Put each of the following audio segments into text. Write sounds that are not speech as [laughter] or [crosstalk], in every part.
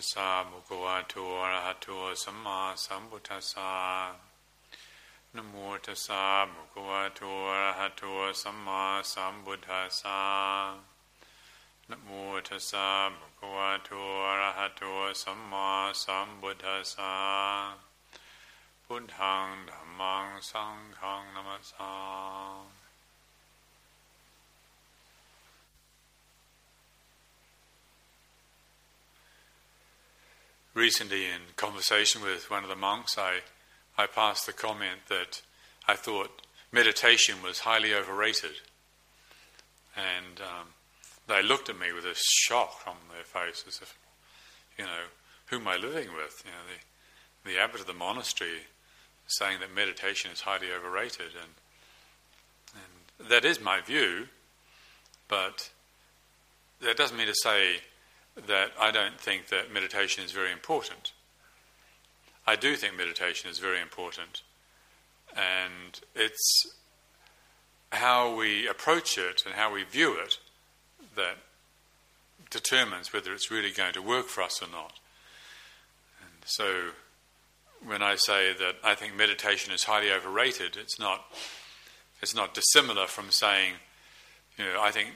ัสสะภะคะวะโตอะระหะโตสัมมาสัมพุทธัสสะนะโมตัสสะภะคะวะโตอะระหะโตสัมมาสัมพุทธัสสะนะโมตัสสะภะคะวะโตอะระหะโตสัมมาสัมพุทธัสสะพุทธังธัมมังสังฆังนัมัสสา recently in conversation with one of the monks, I, I passed the comment that I thought meditation was highly overrated. And um, they looked at me with a shock on their face as if, you know, who am I living with? You know, the, the abbot of the monastery saying that meditation is highly overrated. And, and that is my view, but that doesn't mean to say that I don't think that meditation is very important. I do think meditation is very important, and it's how we approach it and how we view it that determines whether it's really going to work for us or not. And so, when I say that I think meditation is highly overrated, it's not it's not dissimilar from saying, you know, I think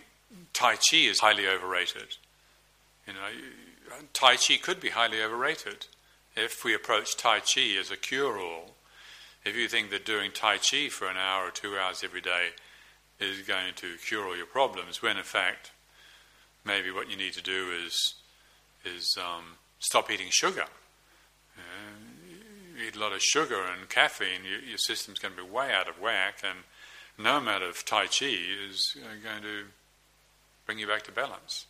Tai Chi is highly overrated. You know, Tai Chi could be highly overrated. If we approach Tai Chi as a cure all, if you think that doing Tai Chi for an hour or two hours every day is going to cure all your problems, when in fact, maybe what you need to do is, is um, stop eating sugar. Uh, eat a lot of sugar and caffeine, you, your system's going to be way out of whack, and no amount of Tai Chi is going to bring you back to balance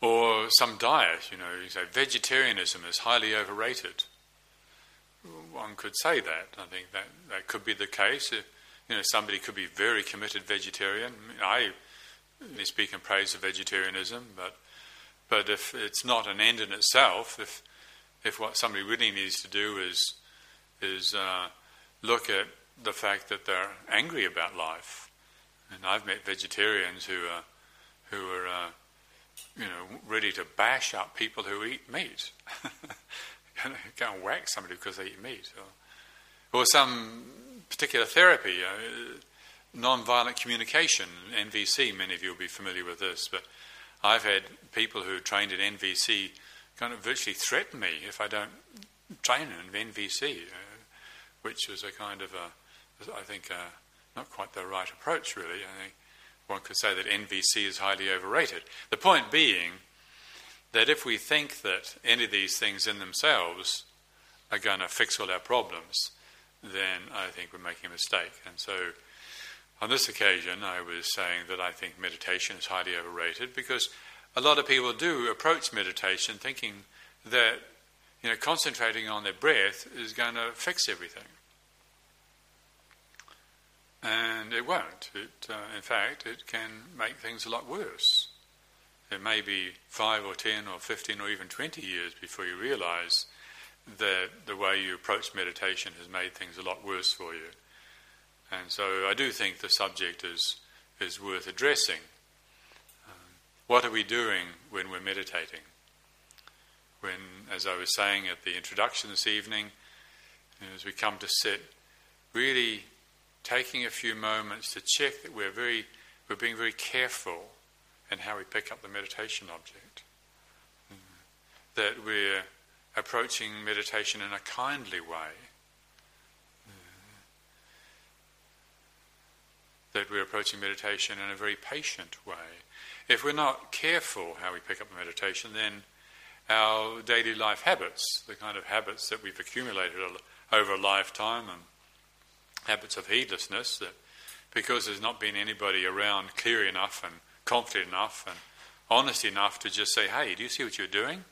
or some diet, you know, you say vegetarianism is highly overrated. One could say that. I think that, that could be the case. You know, somebody could be very committed vegetarian. I speak in praise of vegetarianism, but but if it's not an end in itself, if if what somebody really needs to do is is uh, look at the fact that they're angry about life, and I've met vegetarians who are who are uh, you know, ready to bash up people who eat meat. [laughs] Go and whack somebody because they eat meat. Or, or some particular therapy, non-violent communication, NVC, many of you will be familiar with this, but I've had people who trained in NVC kind of virtually threaten me if I don't train in NVC, uh, which was a kind of a, I think, not quite the right approach, really. I think one could say that NVC is highly overrated. The point being that if we think that any of these things in themselves are going to fix all our problems, then I think we're making a mistake. And so on this occasion, I was saying that I think meditation is highly overrated because a lot of people do approach meditation thinking that you know concentrating on their breath is going to fix everything. And it won't. It, uh, in fact, it can make things a lot worse. It may be five or ten or fifteen or even twenty years before you realize that the way you approach meditation has made things a lot worse for you. And so I do think the subject is, is worth addressing. Um, what are we doing when we're meditating? When, as I was saying at the introduction this evening, as we come to sit, really taking a few moments to check that we're very we're being very careful in how we pick up the meditation object. Mm. That we're approaching meditation in a kindly way. Mm. That we're approaching meditation in a very patient way. If we're not careful how we pick up the meditation, then our daily life habits, the kind of habits that we've accumulated over a lifetime and habits of heedlessness that because there's not been anybody around clear enough and confident enough and honest enough to just say, hey, do you see what you're doing?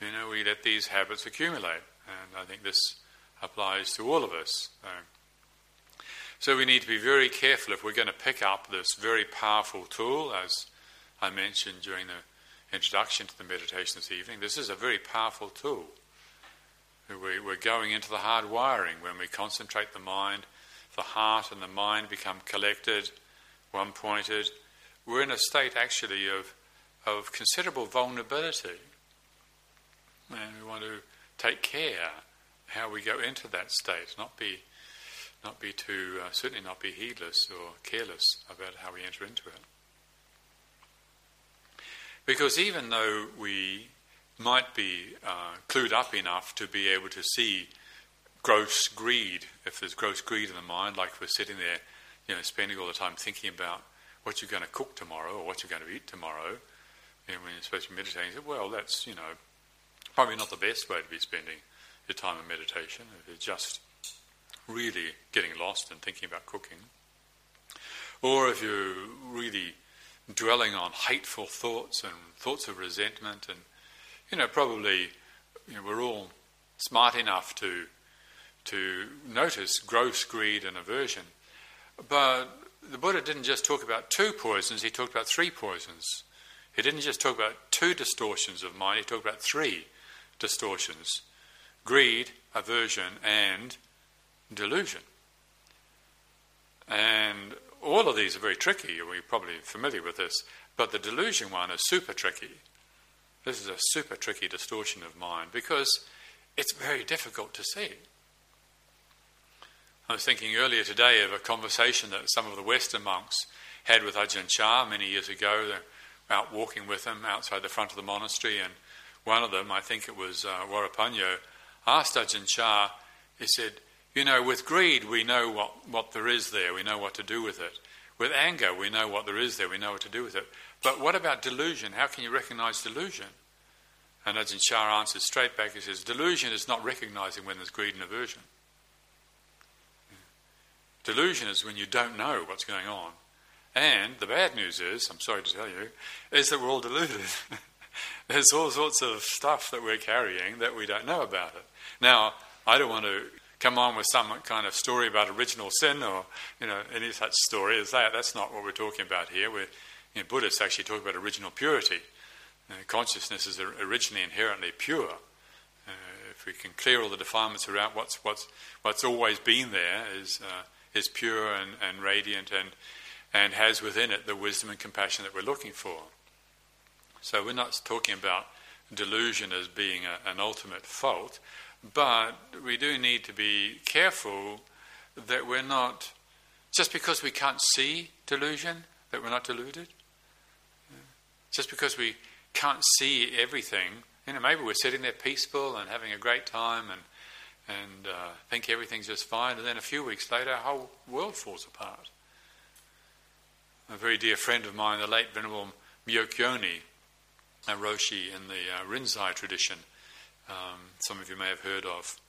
You know, we let these habits accumulate. And I think this applies to all of us. Um, so we need to be very careful if we're going to pick up this very powerful tool, as I mentioned during the introduction to the meditation this evening. This is a very powerful tool. We're going into the hard wiring when we concentrate the mind, the heart and the mind become collected, one pointed. We're in a state actually of, of considerable vulnerability. And we want to take care how we go into that state, not be, not be too, uh, certainly not be heedless or careless about how we enter into it. Because even though we might be uh, clued up enough to be able to see gross greed, if there's gross greed in the mind, like we're sitting there, you know, spending all the time thinking about what you're going to cook tomorrow or what you're going to eat tomorrow, know, when you're supposed to be meditating, you say, well, that's, you know, probably not the best way to be spending your time in meditation if you're just really getting lost and thinking about cooking. Or if you're really dwelling on hateful thoughts and thoughts of resentment and you know, probably you know, we're all smart enough to to notice gross greed and aversion. But the Buddha didn't just talk about two poisons, he talked about three poisons. He didn't just talk about two distortions of mind, he talked about three distortions greed, aversion, and delusion. And all of these are very tricky, we're probably familiar with this, but the delusion one is super tricky. This is a super tricky distortion of mind because it's very difficult to see. I was thinking earlier today of a conversation that some of the Western monks had with Ajahn Chah many years ago. They're out walking with him outside the front of the monastery, and one of them, I think it was uh, Warapanyo, asked Ajahn Chah, he said, You know, with greed, we know what, what there is there, we know what to do with it. With anger, we know what there is there, we know what to do with it. But what about delusion? How can you recognize delusion? And Ajahn Chah answers straight back. He says, Delusion is not recognizing when there's greed and aversion. Delusion is when you don't know what's going on. And the bad news is, I'm sorry to tell you, is that we're all deluded. [laughs] there's all sorts of stuff that we're carrying that we don't know about it. Now, I don't want to come on with some kind of story about original sin or you know any such story as that. That's not what we're talking about here. We're you know, Buddhists actually talk about original purity. Uh, consciousness is originally inherently pure. Uh, if we can clear all the defilements around what's what's what's always been there is uh, is pure and, and radiant and and has within it the wisdom and compassion that we're looking for. So we're not talking about delusion as being a, an ultimate fault, but we do need to be careful that we're not just because we can't see delusion that we're not deluded. Just because we can't see everything, you know, maybe we're sitting there peaceful and having a great time and and uh, think everything's just fine, and then a few weeks later, our whole world falls apart. A very dear friend of mine, the late Venerable Myokyoni, a Roshi in the uh, Rinzai tradition, um, some of you may have heard of,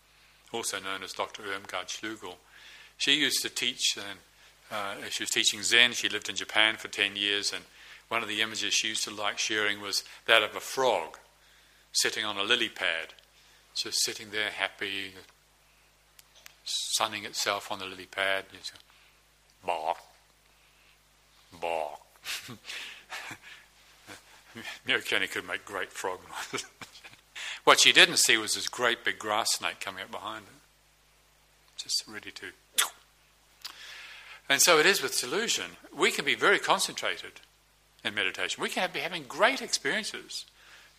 also known as Dr. Irmgard Schloegl. She used to teach, and uh, she was teaching Zen. She lived in Japan for 10 years, and one of the images she used to like sharing was that of a frog sitting on a lily pad, just sitting there happy, sunning itself on the lily pad. Bark, bark. [laughs] Myokyoni could make great frog noises. [laughs] what she didn't see was this great big grass snake coming up behind her, just ready to. And so it is with delusion. We can be very concentrated in meditation. We can be having great experiences.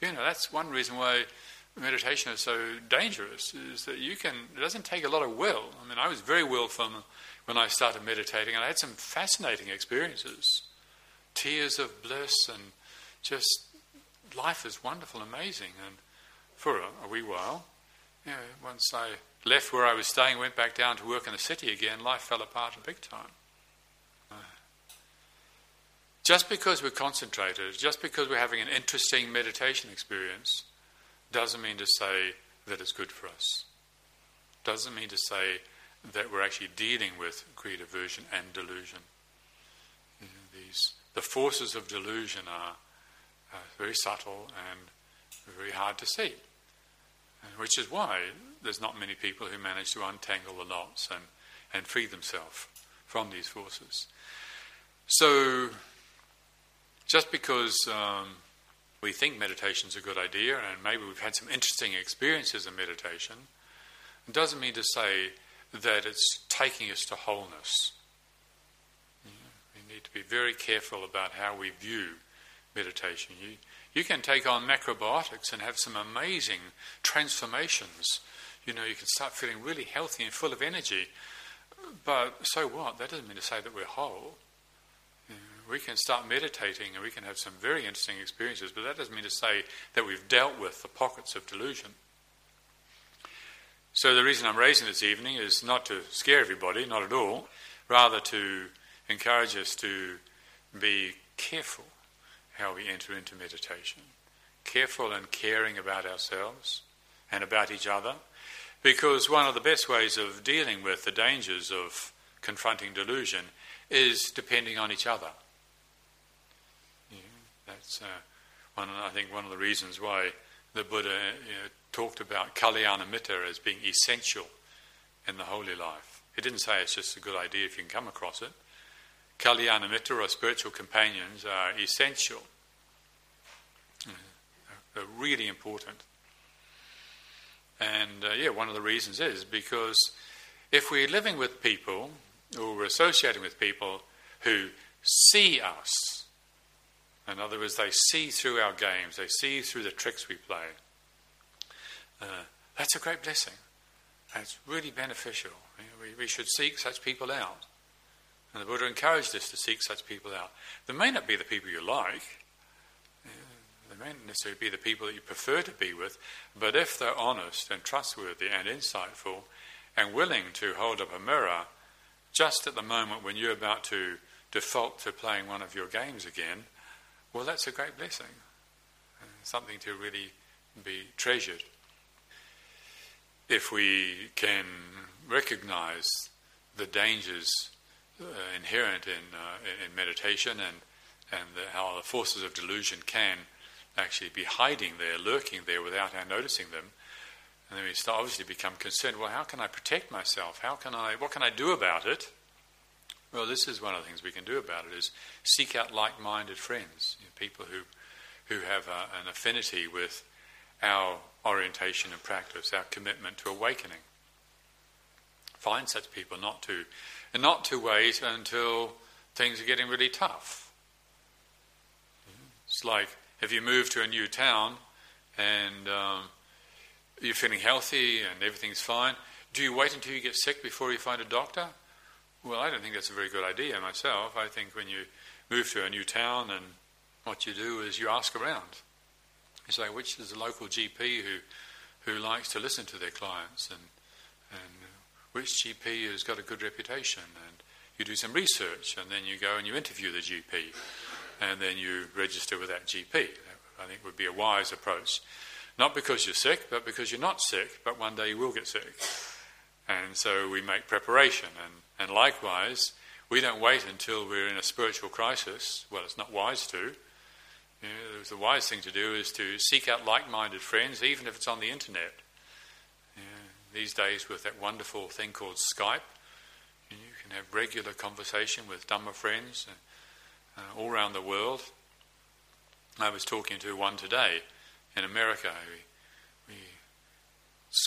You know, that's one reason why meditation is so dangerous, is that you can, it doesn't take a lot of will. I mean, I was very willful when I started meditating, and I had some fascinating experiences. Tears of bliss, and just life is wonderful, amazing. And for a, a wee while, you know, once I left where I was staying, went back down to work in the city again, life fell apart big time. Just because we're concentrated, just because we're having an interesting meditation experience, doesn't mean to say that it's good for us. Doesn't mean to say that we're actually dealing with greed, aversion, and delusion. You know, these, the forces of delusion are, are very subtle and very hard to see, which is why there's not many people who manage to untangle the knots and, and free themselves from these forces. So, just because um, we think meditation is a good idea and maybe we've had some interesting experiences in meditation, it doesn't mean to say that it's taking us to wholeness. we need to be very careful about how we view meditation. You, you can take on macrobiotics and have some amazing transformations. You know, you can start feeling really healthy and full of energy. But so what? That doesn't mean to say that we're whole. We can start meditating and we can have some very interesting experiences, but that doesn't mean to say that we've dealt with the pockets of delusion. So the reason I'm raising this evening is not to scare everybody, not at all, rather to encourage us to be careful how we enter into meditation. Careful and caring about ourselves and about each other, because one of the best ways of dealing with the dangers of confronting delusion is depending on each other. That's uh, one. I think one of the reasons why the Buddha you know, talked about Kalyanamitta as being essential in the holy life. He didn't say it's just a good idea if you can come across it. Kalyanamitta or spiritual companions are essential. They're really important. And uh, yeah, one of the reasons is because if we're living with people or we're associating with people who see us, in other words, they see through our games, they see through the tricks we play, uh, that's a great blessing. That's really beneficial. We, we should seek such people out. And the Buddha encouraged us to seek such people out. They may not be the people you like, they may not necessarily be the people that you prefer to be with, but if they're honest and trustworthy and insightful and willing to hold up a mirror just at the moment when you're about to default to playing one of your games again, well, that's a great blessing. Something to really be treasured if we can recognize the dangers uh, inherent in, uh, in meditation and, and the, how the forces of delusion can actually be hiding there, lurking there without our noticing them, and then we start obviously become concerned. Well, how can I protect myself? How can I? What can I do about it? Well, this is one of the things we can do about it: is seek out like-minded friends, you know, people who who have uh, an affinity with our orientation and practice, our commitment to awakening. Find such people not to, and not to wait until things are getting really tough. It's like if you move to a new town and um, you're feeling healthy and everything's fine, do you wait until you get sick before you find a doctor? Well, I don't think that's a very good idea myself. I think when you move to a new town and what you do is you ask around. You say, which is the local GP who, who likes to listen to their clients and, and which GP has got a good reputation. And you do some research and then you go and you interview the GP and then you register with that GP. That, I think would be a wise approach. Not because you're sick, but because you're not sick, but one day you will get sick. And so we make preparation. And, and likewise, we don't wait until we're in a spiritual crisis. Well, it's not wise to. You know, the wise thing to do is to seek out like minded friends, even if it's on the internet. You know, these days, with that wonderful thing called Skype, you, can have regular conversation with Dhamma friends uh, uh, all around the world. I was talking to one today in America. We, we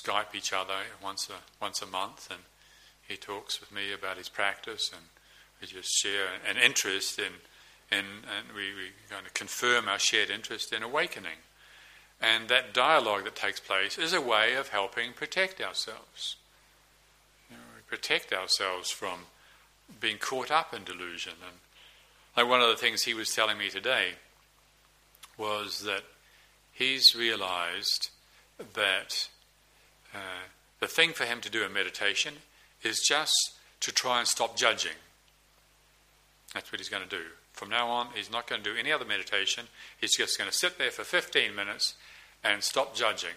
Skype each other once a, once a month, and he talks with me about his practice, and we just share an interest in and, and we, we kind of confirm our shared interest in awakening. And that dialogue that takes place is a way of helping protect ourselves. You know, we protect ourselves from being caught up in delusion. And like one of the things he was telling me today was that he's realized that uh, the thing for him to do in meditation is just to try and stop judging. That's what he's going to do. From now on, he's not going to do any other meditation. He's just going to sit there for 15 minutes and stop judging.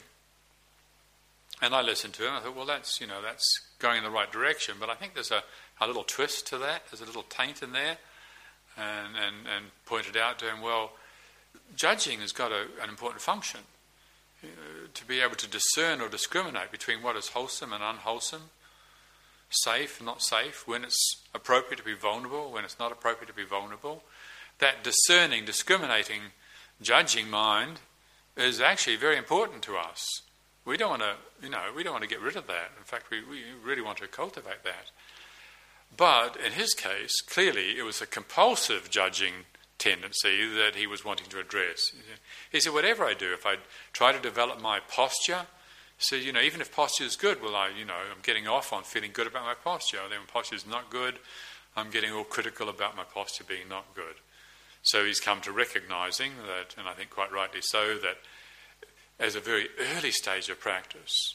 And I listened to him. I thought, well, that's you know that's going in the right direction. But I think there's a, a little twist to that. There's a little taint in there, and and, and pointed out to him, well, judging has got a, an important function uh, to be able to discern or discriminate between what is wholesome and unwholesome, safe, not safe, when it's appropriate to be vulnerable, when it's not appropriate to be vulnerable. That discerning, discriminating, judging mind is actually very important to us. We don't want to, you know, we don't want to get rid of that. In fact, we, we really want to cultivate that. But in his case, clearly it was a compulsive judging tendency that he was wanting to address. He said, whatever I do, if I try to develop my posture, so you know, even if posture is good, well, I, you know, I'm getting off on feeling good about my posture. Then when posture is not good, I'm getting all critical about my posture being not good. So he's come to recognizing that, and I think quite rightly so, that as a very early stage of practice,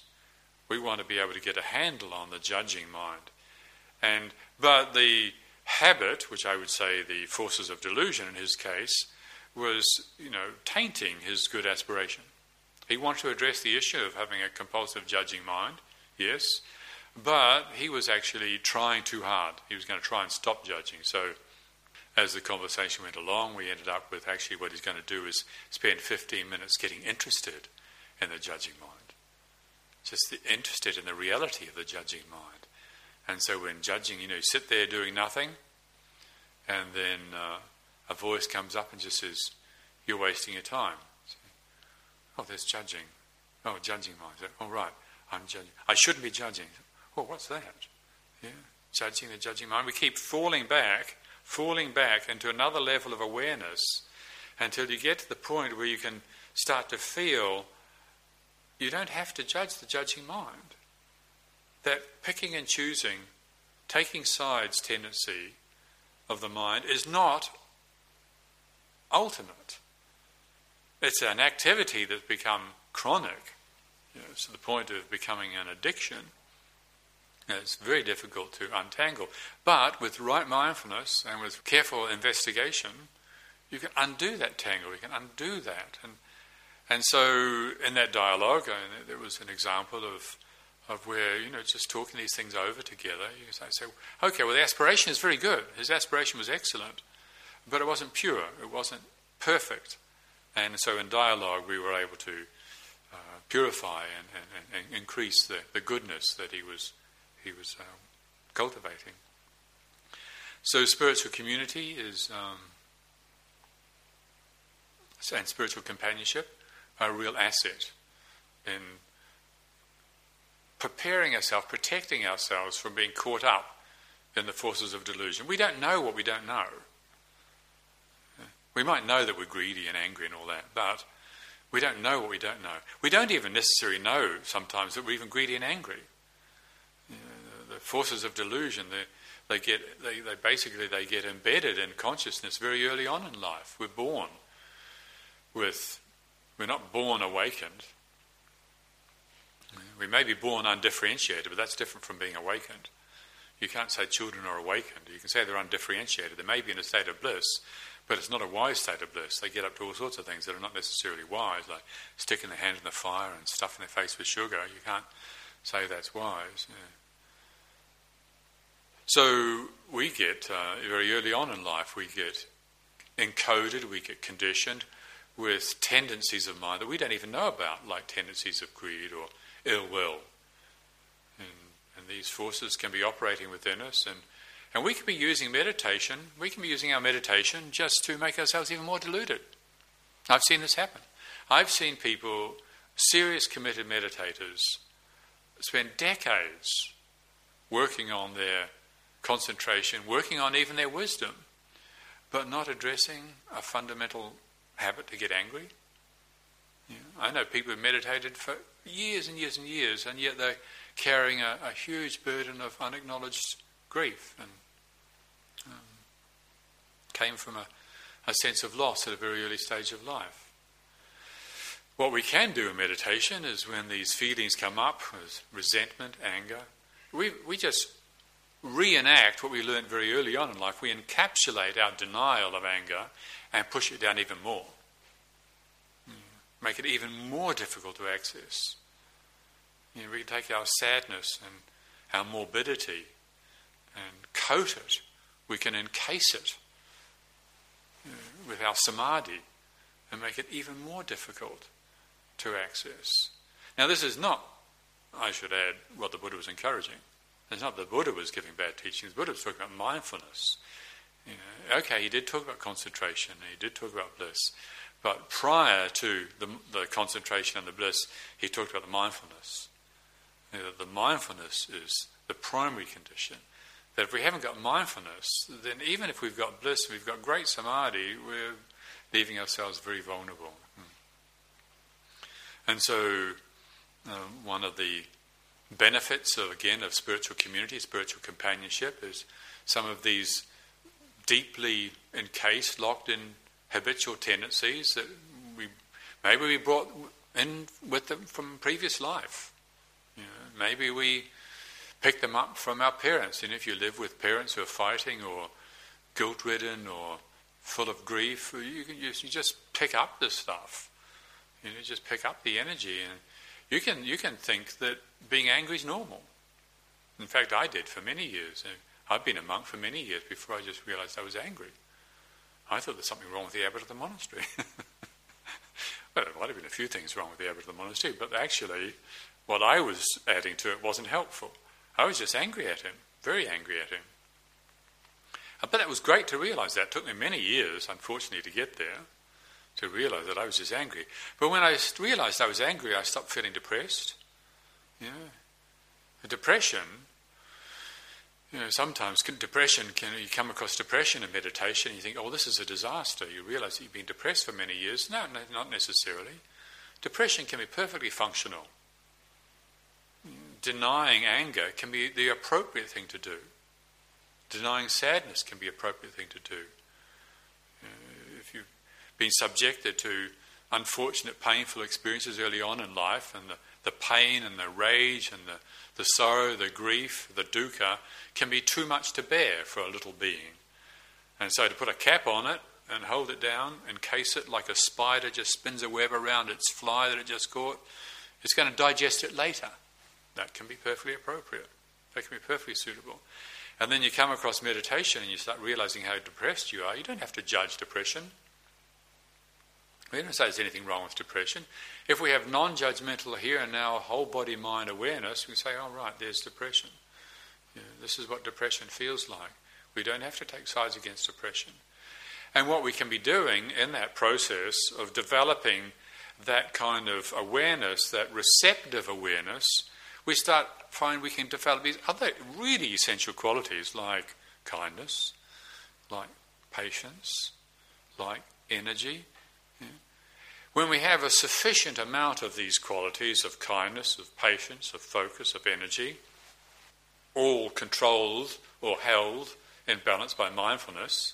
we want to be able to get a handle on the judging mind. And but the habit, which I would say the forces of delusion in his case, was, you know, tainting his good aspiration. He wanted to address the issue of having a compulsive judging mind, yes, but he was actually trying too hard. He was going to try and stop judging. So, as the conversation went along, we ended up with actually what he's going to do is spend 15 minutes getting interested in the judging mind. Just interested in the reality of the judging mind. And so when judging, you know, you sit there doing nothing, and then uh, a voice comes up and just says, You're wasting your time. Oh, there's judging. Oh, judging mind. Oh, right, I'm judging. I shouldn't be judging. Oh, what's that? Yeah, judging the judging mind. We keep falling back, falling back into another level of awareness until you get to the point where you can start to feel you don't have to judge the judging mind that picking and choosing, taking sides tendency of the mind is not ultimate. It's an activity that's become chronic, you know, to the point of becoming an addiction. It's very difficult to untangle. But with right mindfulness and with careful investigation, you can undo that tangle, you can undo that. And, and so in that dialogue, there was an example of of where, you know, just talking these things over together, you can say, okay, well, the aspiration is very good. His aspiration was excellent, but it wasn't pure, it wasn't perfect. And so in dialogue, we were able to uh, purify and, and, and, increase the, the goodness that he was, he was uh, cultivating. So spiritual community is, um, and spiritual companionship are a real asset in preparing ourselves, protecting ourselves from being caught up in the forces of delusion. We don't know what we don't know. We might know that we're greedy and angry and all that, but we don't know what we don't know. We don't even necessarily know sometimes that we're even greedy and angry. The forces of delusion, they, they get, they, they basically they get embedded in consciousness very early on in life. We're born with, we're not born awakened. We may be born undifferentiated, but that's different from being awakened. You can't say children are awakened. You can say they're undifferentiated. They may be in a state of bliss, but it's not a wise state of bliss. They get up to all sorts of things that are not necessarily wise, like sticking their hand in the fire and stuffing their face with sugar. You can't say that's wise. Yeah. So we get, uh, very early on in life, we get encoded, we get conditioned with tendencies of mind that we don't even know about, like tendencies of greed or ill will. And, and these forces can be operating within us, and, and we can be using meditation, we can be using our meditation just to make ourselves even more deluded. I've seen this happen. I've seen people, serious committed meditators, spend decades working on their concentration, working on even their wisdom, but not addressing a fundamental habit to get angry. Yeah. I know people who meditated for years and years and years, and yet they're carrying a, a huge burden of unacknowledged grief and um, came from a, a sense of loss at a very early stage of life. What we can do in meditation is when these feelings come up, resentment, anger, we, we just reenact what we learned very early on in life. We encapsulate our denial of anger and push it down even more make it even more difficult to access. You know, we can take our sadness and our morbidity and coat it. We can encase it you know, with our samadhi and make it even more difficult to access. Now, this is not, I should add, what the Buddha was encouraging. It's not the Buddha was giving bad teachings. The Buddha was talking about mindfulness. You know, okay, he did talk about concentration. He did talk about bliss. But prior to the, the concentration and the bliss, he talked about the mindfulness. You know, the mindfulness is the primary condition that if we haven't got mindfulness, then even if we've got bliss, and we've got great samadhi, we're leaving ourselves very vulnerable. Hmm. And so, um, one of the benefits of again of spiritual community, spiritual companionship, is some of these deeply encased, locked in habitual tendencies that we maybe we brought in with them from previous life. You know, maybe we picked them up from our parents. And if you live with parents who are fighting or guilt-ridden or full of grief, you can you just pick up the stuff. You know, just pick up the energy, and you can you can think that being angry is normal. In fact, I did for many years. I've been a monk for many years before I just realized I was angry. I thought there's something wrong with the abbot of the monastery. [laughs] well, there might have been a few things wrong with the abbot of the monastery, but actually, what I was adding to it wasn't helpful. I was just angry at him, very angry at him. But it was great to realize that. It took me many years, unfortunately, to get there, to realize that I was just angry. But when I realized I was angry, I stopped feeling depressed. Yeah. Depression, you know, sometimes depression can, you come across depression in meditation you think, oh, this is a disaster. You realize that you've been depressed for many years. No not necessarily. Depression can be perfectly functional. Denying anger can be the appropriate thing to do. Denying sadness can be appropriate thing to do. Uh, if you've been subjected to unfortunate, painful experiences early on in life, and the, the pain and the rage and the, the sorrow, the grief, the dukkha can be too much to bear for a little being. And so to put a cap on it and hold it down, encase it like a spider just spins a web around its fly that it just caught, it's going to digest it later. That can be perfectly appropriate. That can be perfectly suitable. And then you come across meditation and you start realizing how depressed you are. You don't have to judge depression. We don't say there's anything wrong with depression. If we have non judgmental here and now whole body mind awareness, we say, oh, right, there's depression. You know, this is what depression feels like. We don't have to take sides against depression. And what we can be doing in that process of developing that kind of awareness, that receptive awareness, we start find we can develop these other really essential qualities like kindness, like patience, like energy. When we have a sufficient amount of these qualities of kindness, of patience, of focus, of energy, all controlled or held in balance by mindfulness,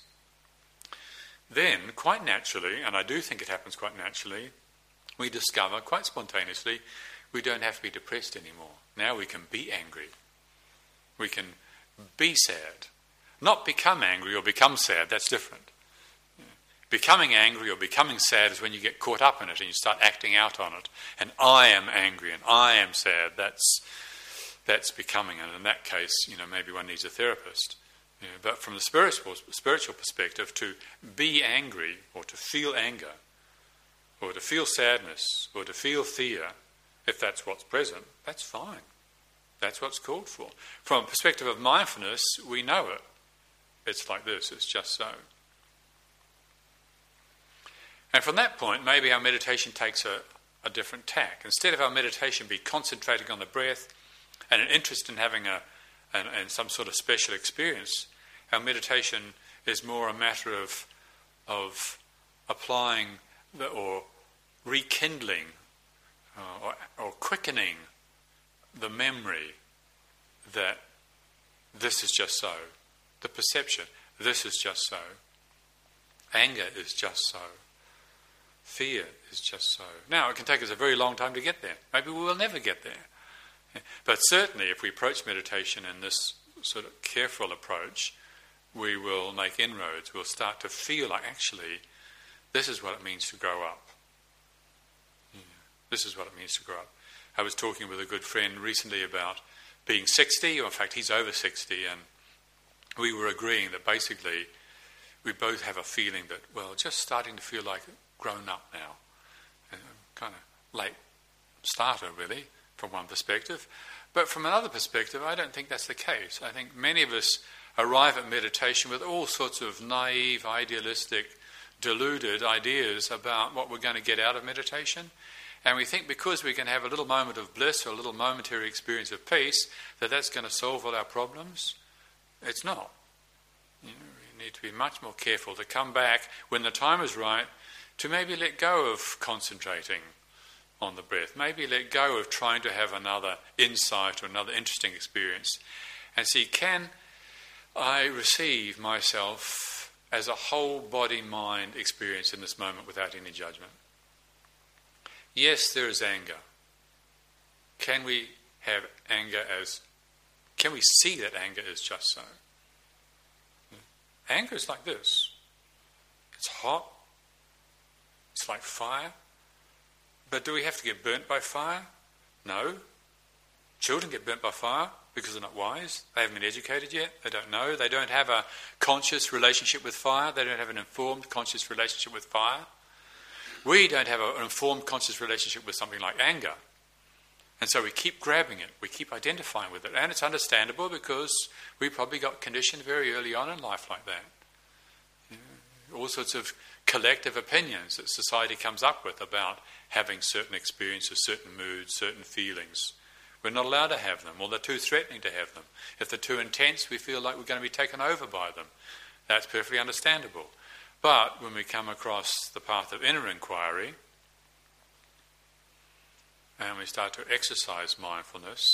then quite naturally, and I do think it happens quite naturally, we discover quite spontaneously we don't have to be depressed anymore. Now we can be angry. We can be sad. Not become angry or become sad, that's different. Becoming angry or becoming sad is when you get caught up in it and you start acting out on it. And I am angry and I am sad. That's, that's becoming. And in that case, you know, maybe one needs a therapist. You know, but from the spiritual, spiritual perspective, to be angry or to feel anger or to feel sadness or to feel fear if that's what's present, that's fine. That's what's called for. From a perspective of mindfulness, we know it. It's like this, it's just so. And from that point, maybe our meditation takes a, a different tack. Instead of our meditation be concentrating on the breath and an interest in having a, an, and some sort of special experience, our meditation is more a matter of, of applying the, or rekindling uh, or, or quickening the memory that this is just so, the perception, this is just so, anger is just so, fear is just so. Now, it can take us a very long time to get there. Maybe we will never get there. But certainly, if we approach meditation in this sort of careful approach, we will make inroads. We'll start to feel like actually, this is what it means to grow up. This is what it means to grow up. I was talking with a good friend recently about being 60, or in fact, he's over 60, and we were agreeing that basically we both have a feeling that, well, just starting to feel like grown up now. And kind of late starter, really, from one perspective. But from another perspective, I don't think that's the case. I think many of us arrive at meditation with all sorts of naive, idealistic, deluded ideas about what we're going to get out of meditation. And we think because we can have a little moment of bliss or a little momentary experience of peace, that that's going to solve all our problems. It's not. You, know, you need to be much more careful to come back when the time is right to maybe let go of concentrating on the breath, maybe let go of trying to have another insight or another interesting experience, and see can I receive myself as a whole body mind experience in this moment without any judgment. Yes, there is anger. Can we have anger as, can we see that anger is just so? Anger is like this it's hot, it's like fire. But do we have to get burnt by fire? No. Children get burnt by fire because they're not wise. They haven't been educated yet. They don't know. They don't have a conscious relationship with fire. They don't have an informed, conscious relationship with fire. We don't have an informed, conscious relationship with something like anger. And so we keep grabbing it, we keep identifying with it. And it's understandable because we probably got conditioned very early on in life like that. All sorts of collective opinions that society comes up with about having certain experiences, certain moods, certain feelings. We're not allowed to have them, or they're too threatening to have them. If they're too intense, we feel like we're going to be taken over by them. That's perfectly understandable. But when we come across the path of inner inquiry, and we start to exercise mindfulness,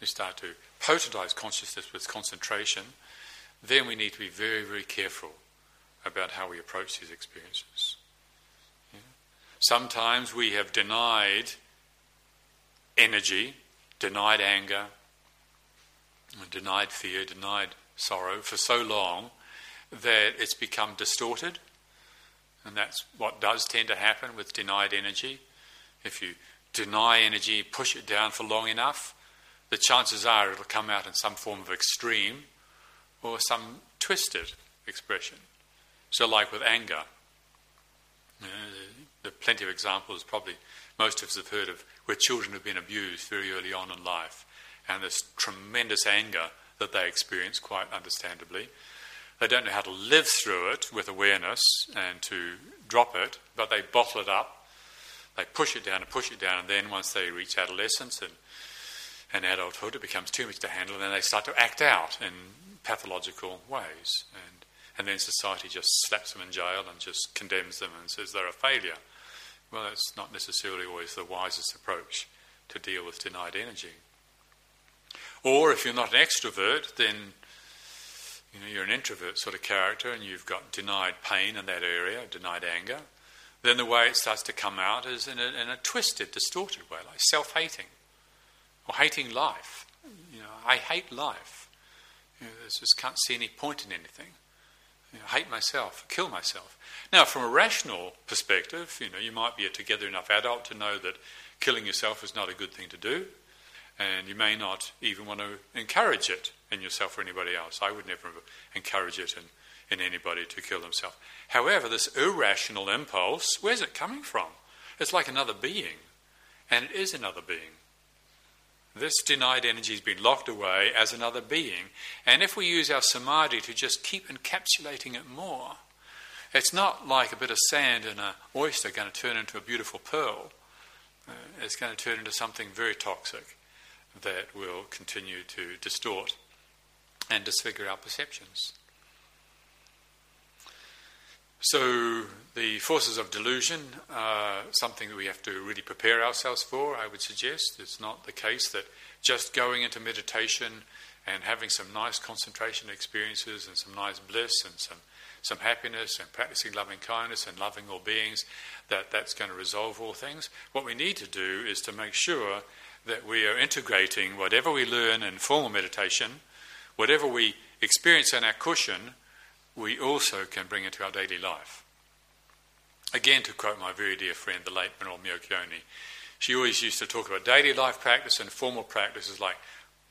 we start to potentize consciousness with concentration, then we need to be very, very careful about how we approach these experiences. Sometimes we have denied energy, denied anger, denied fear, denied sorrow for so long that it's become distorted. And that's what does tend to happen with denied energy. If you deny energy, push it down for long enough, the chances are it'll come out in some form of extreme or some twisted expression. So, like with anger, uh, you know, there are plenty of examples, probably most of us have heard of, where children have been abused very early on in life, and this tremendous anger that they experience, quite understandably. They don't know how to live through it with awareness and to drop it, but they bottle it up they push it down and push it down, and then once they reach adolescence and, and adulthood, it becomes too much to handle, and then they start to act out in pathological ways. And, and then society just slaps them in jail and just condemns them and says they're a failure. Well, that's not necessarily always the wisest approach to deal with denied energy. Or if you're not an extrovert, then you know, you're an introvert sort of character and you've got denied pain in that area, denied anger then the way it starts to come out is in a, in a twisted, distorted way, like self hating or hating life. You know, I hate life. You know, I just can't see any point in anything. You know, hate myself, kill myself. Now, from a rational perspective, you know, you might be a together enough adult to know that killing yourself is not a good thing to do, and you may not even want to encourage it in yourself or anybody else. I would never encourage it in, in anybody to kill themselves. However, this irrational impulse, where's it coming from? It's like another being, and it is another being. This denied energy has been locked away as another being, and if we use our samadhi to just keep encapsulating it more, it's not like a bit of sand in an oyster going to turn into a beautiful pearl. Uh, it's going to turn into something very toxic that will continue to distort and disfigure our perceptions. So, the forces of delusion are something that we have to really prepare ourselves for, I would suggest. It's not the case that just going into meditation and having some nice concentration experiences and some nice bliss and some, some happiness and practicing loving kindness and loving all beings, that that's going to resolve all things. What we need to do is to make sure that we are integrating whatever we learn in formal meditation, whatever we experience in our cushion, we also can bring into our daily life. Again, to quote my very dear friend, the late Venerable Myokyoni, she always used to talk about daily life practice and formal practice as like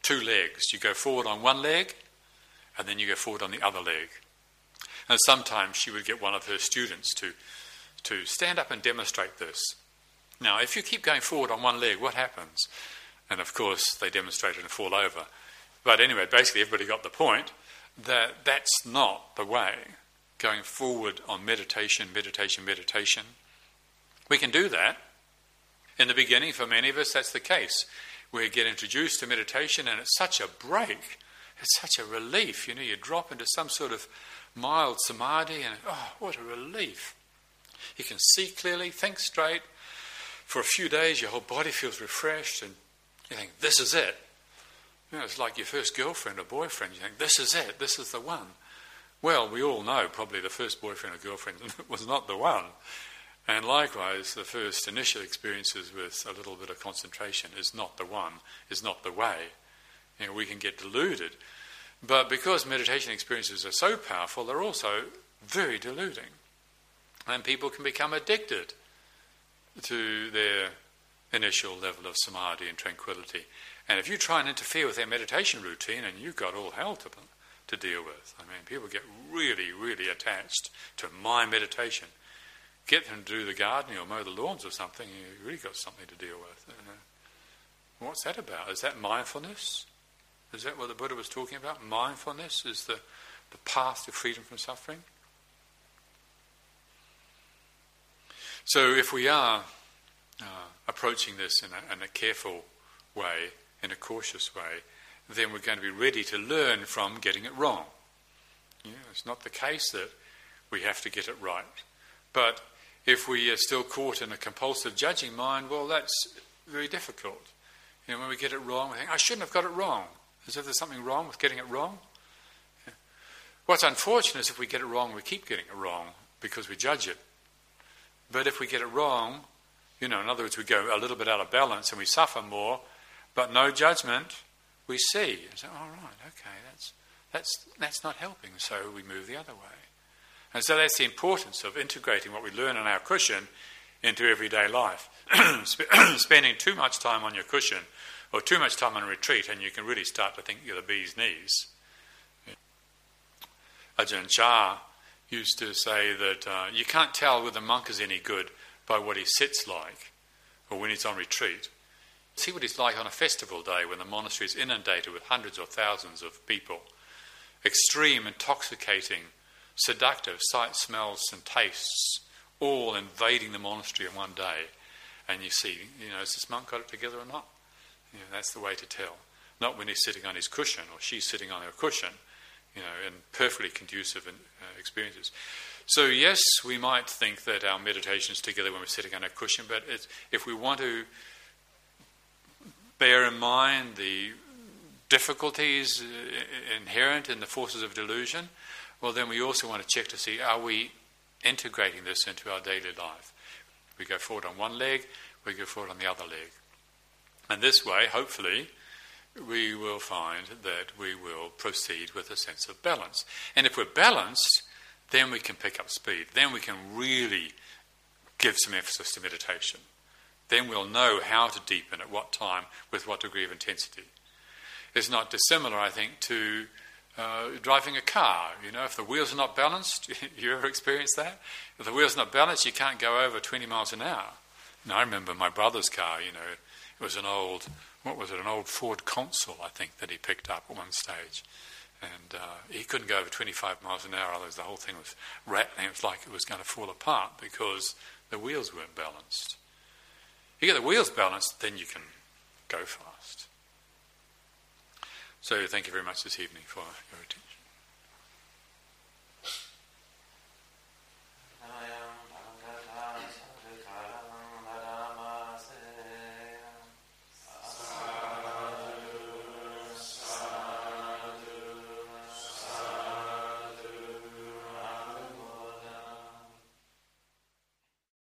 two legs. You go forward on one leg, and then you go forward on the other leg. And sometimes she would get one of her students to, to stand up and demonstrate this. Now, if you keep going forward on one leg, what happens? And of course, they demonstrate it and fall over. But anyway, basically, everybody got the point that that's not the way going forward on meditation, meditation, meditation. We can do that. In the beginning, for many of us, that's the case. We get introduced to meditation, and it's such a break. it's such a relief. You know, you drop into some sort of mild samadhi, and oh, what a relief. You can see clearly, think straight. For a few days, your whole body feels refreshed, and you think, this is it. You know, it's like your first girlfriend or boyfriend. You think, this is it, this is the one. Well, we all know probably the first boyfriend or girlfriend [laughs] was not the one. And likewise, the first initial experiences with a little bit of concentration is not the one, is not the way. You know, we can get deluded. But because meditation experiences are so powerful, they're also very deluding. And people can become addicted to their initial level of samadhi and tranquility. And if you try and interfere with their meditation routine, and you've got all hell to, to deal with. I mean, people get really, really attached to my meditation. Get them to do the gardening or mow the lawns or something, you've really got something to deal with. Uh, what's that about? Is that mindfulness? Is that what the Buddha was talking about? Mindfulness is the, the path to freedom from suffering? So, if we are uh, approaching this in a, in a careful way, in a cautious way, then we're going to be ready to learn from getting it wrong. You know, it's not the case that we have to get it right. But if we are still caught in a compulsive judging mind, well, that's very difficult. You know, when we get it wrong, we think, I shouldn't have got it wrong. As if there's something wrong with getting it wrong. Yeah. What's unfortunate is if we get it wrong, we keep getting it wrong because we judge it. But if we get it wrong, you know, in other words, we go a little bit out of balance and we suffer more, but no judgment, we see. And say, all right, okay, that's, that's, that's not helping, so we move the other way. And so that's the importance of integrating what we learn on our cushion into everyday life. [clears throat] [clears throat] Spending too much time on your cushion or too much time on retreat, and you can really start to think you're the bee's knees. Ajahn Chah used to say that uh, you can't tell whether a monk is any good by what he sits like or when he's on retreat. See what he's like on a festival day when the monastery is inundated with hundreds or thousands of people. Extreme, intoxicating, seductive sights, smells, and tastes all invading the monastery in one day. And you see, you know, has this monk got it together or not? You know, that's the way to tell. Not when he's sitting on his cushion or she's sitting on her cushion, you know, in perfectly conducive uh, experiences. So, yes, we might think that our meditation is together when we're sitting on a cushion, but if we want to bear in mind the difficulties uh, inherent in the forces of delusion, well, then we also want to check to see are we integrating this into our daily life? We go forward on one leg, we go forward on the other leg. And this way, hopefully, we will find that we will proceed with a sense of balance. And if we're balanced, then we can pick up speed. Then we can really give some emphasis to meditation. Then we'll know how to deepen at what time, with what degree of intensity. It's not dissimilar, I think, to uh, driving a car. You know, if the wheels are not balanced, [laughs] you ever experienced that? If the wheels are not balanced, you can't go over 20 miles an hour. And I remember my brother's car, you know, it was an old, what was it, an old Ford Consul, I think, that he picked up at one stage. And uh, he couldn't go over 25 miles an hour, otherwise the whole thing was rattling. It was like it was going to fall apart because the wheels weren't balanced. You get the wheels balanced, then you can go fast. So thank you very much this evening for your attention.